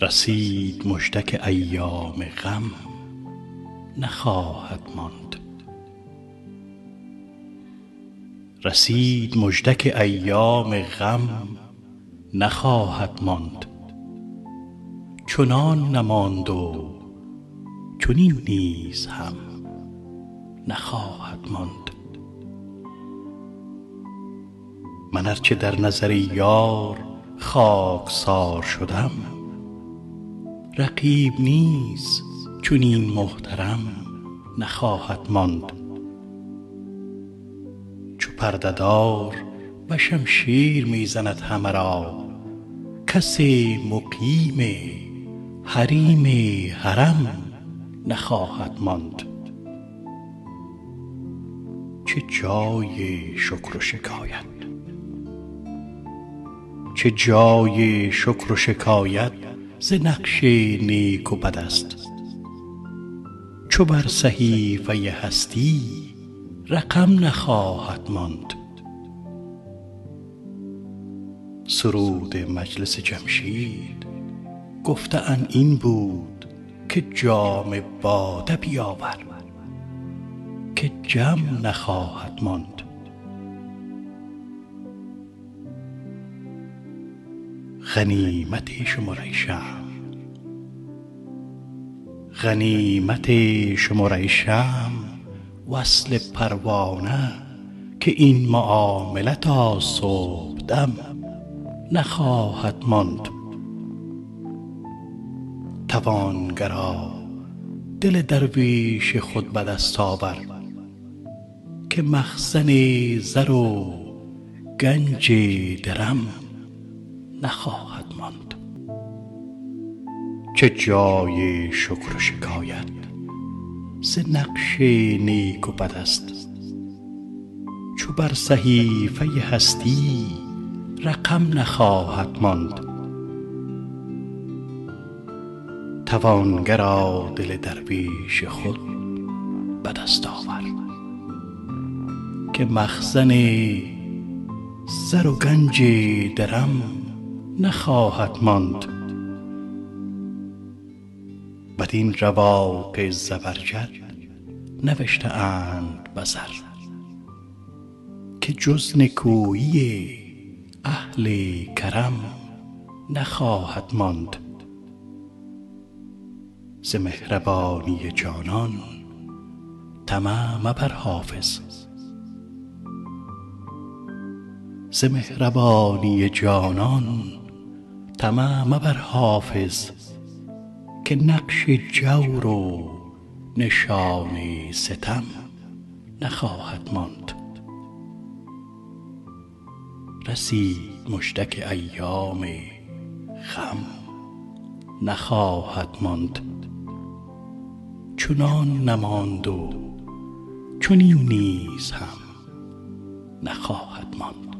رسید مژدک ایام غم نخواهد ماند. رسید مژدک ایام غم نخواهد ماند. چنان نماند و چنین نیز هم نخواهد ماند. من ار چه در نظر یار خاکسار شدم رقیب نیز چنین محترم نخواهد ماند. چو پرده دار به شمشیر می زند همه را کس مقیم حریم حرم نخواهد ماند. چه جای شکر و شکایت چه جای شکر و شکایت ز نقش نیک و بد است. چو بر صحیفه هستی رقم نخواهد ماند. سرود مجلس جمشید گفته اند این بود که جام باده بیاور که جم نخواهد ماند. غنیمت شمر ای شمع وصل پروانه که این معامله تا صبحدم نخواهد ماند. توانگرا دل درویش خود به دست آور که مخزن زر و گنج درم نخواهد ماند. چه جای شکر و شکایت؟ ز نقش نیک و بد است چو بر صحیفه هستی رقم نخواهد ماند. توانگرا دل درویش خود به دست آور. که مخزن زر و گنج درم نخواهد ماند. بدین رواق زبرجد نوشته اند به زر که جز نکویی اهل کرم نخواهد ماند. ز مهربانی جانان طمع مبر حافظ. که نقش جور و نشان ستم نخواهد ماند. رسید مژدک ایام غم نخواهد ماند. چنان نماند و چنین نیز هم نخواهد ماند.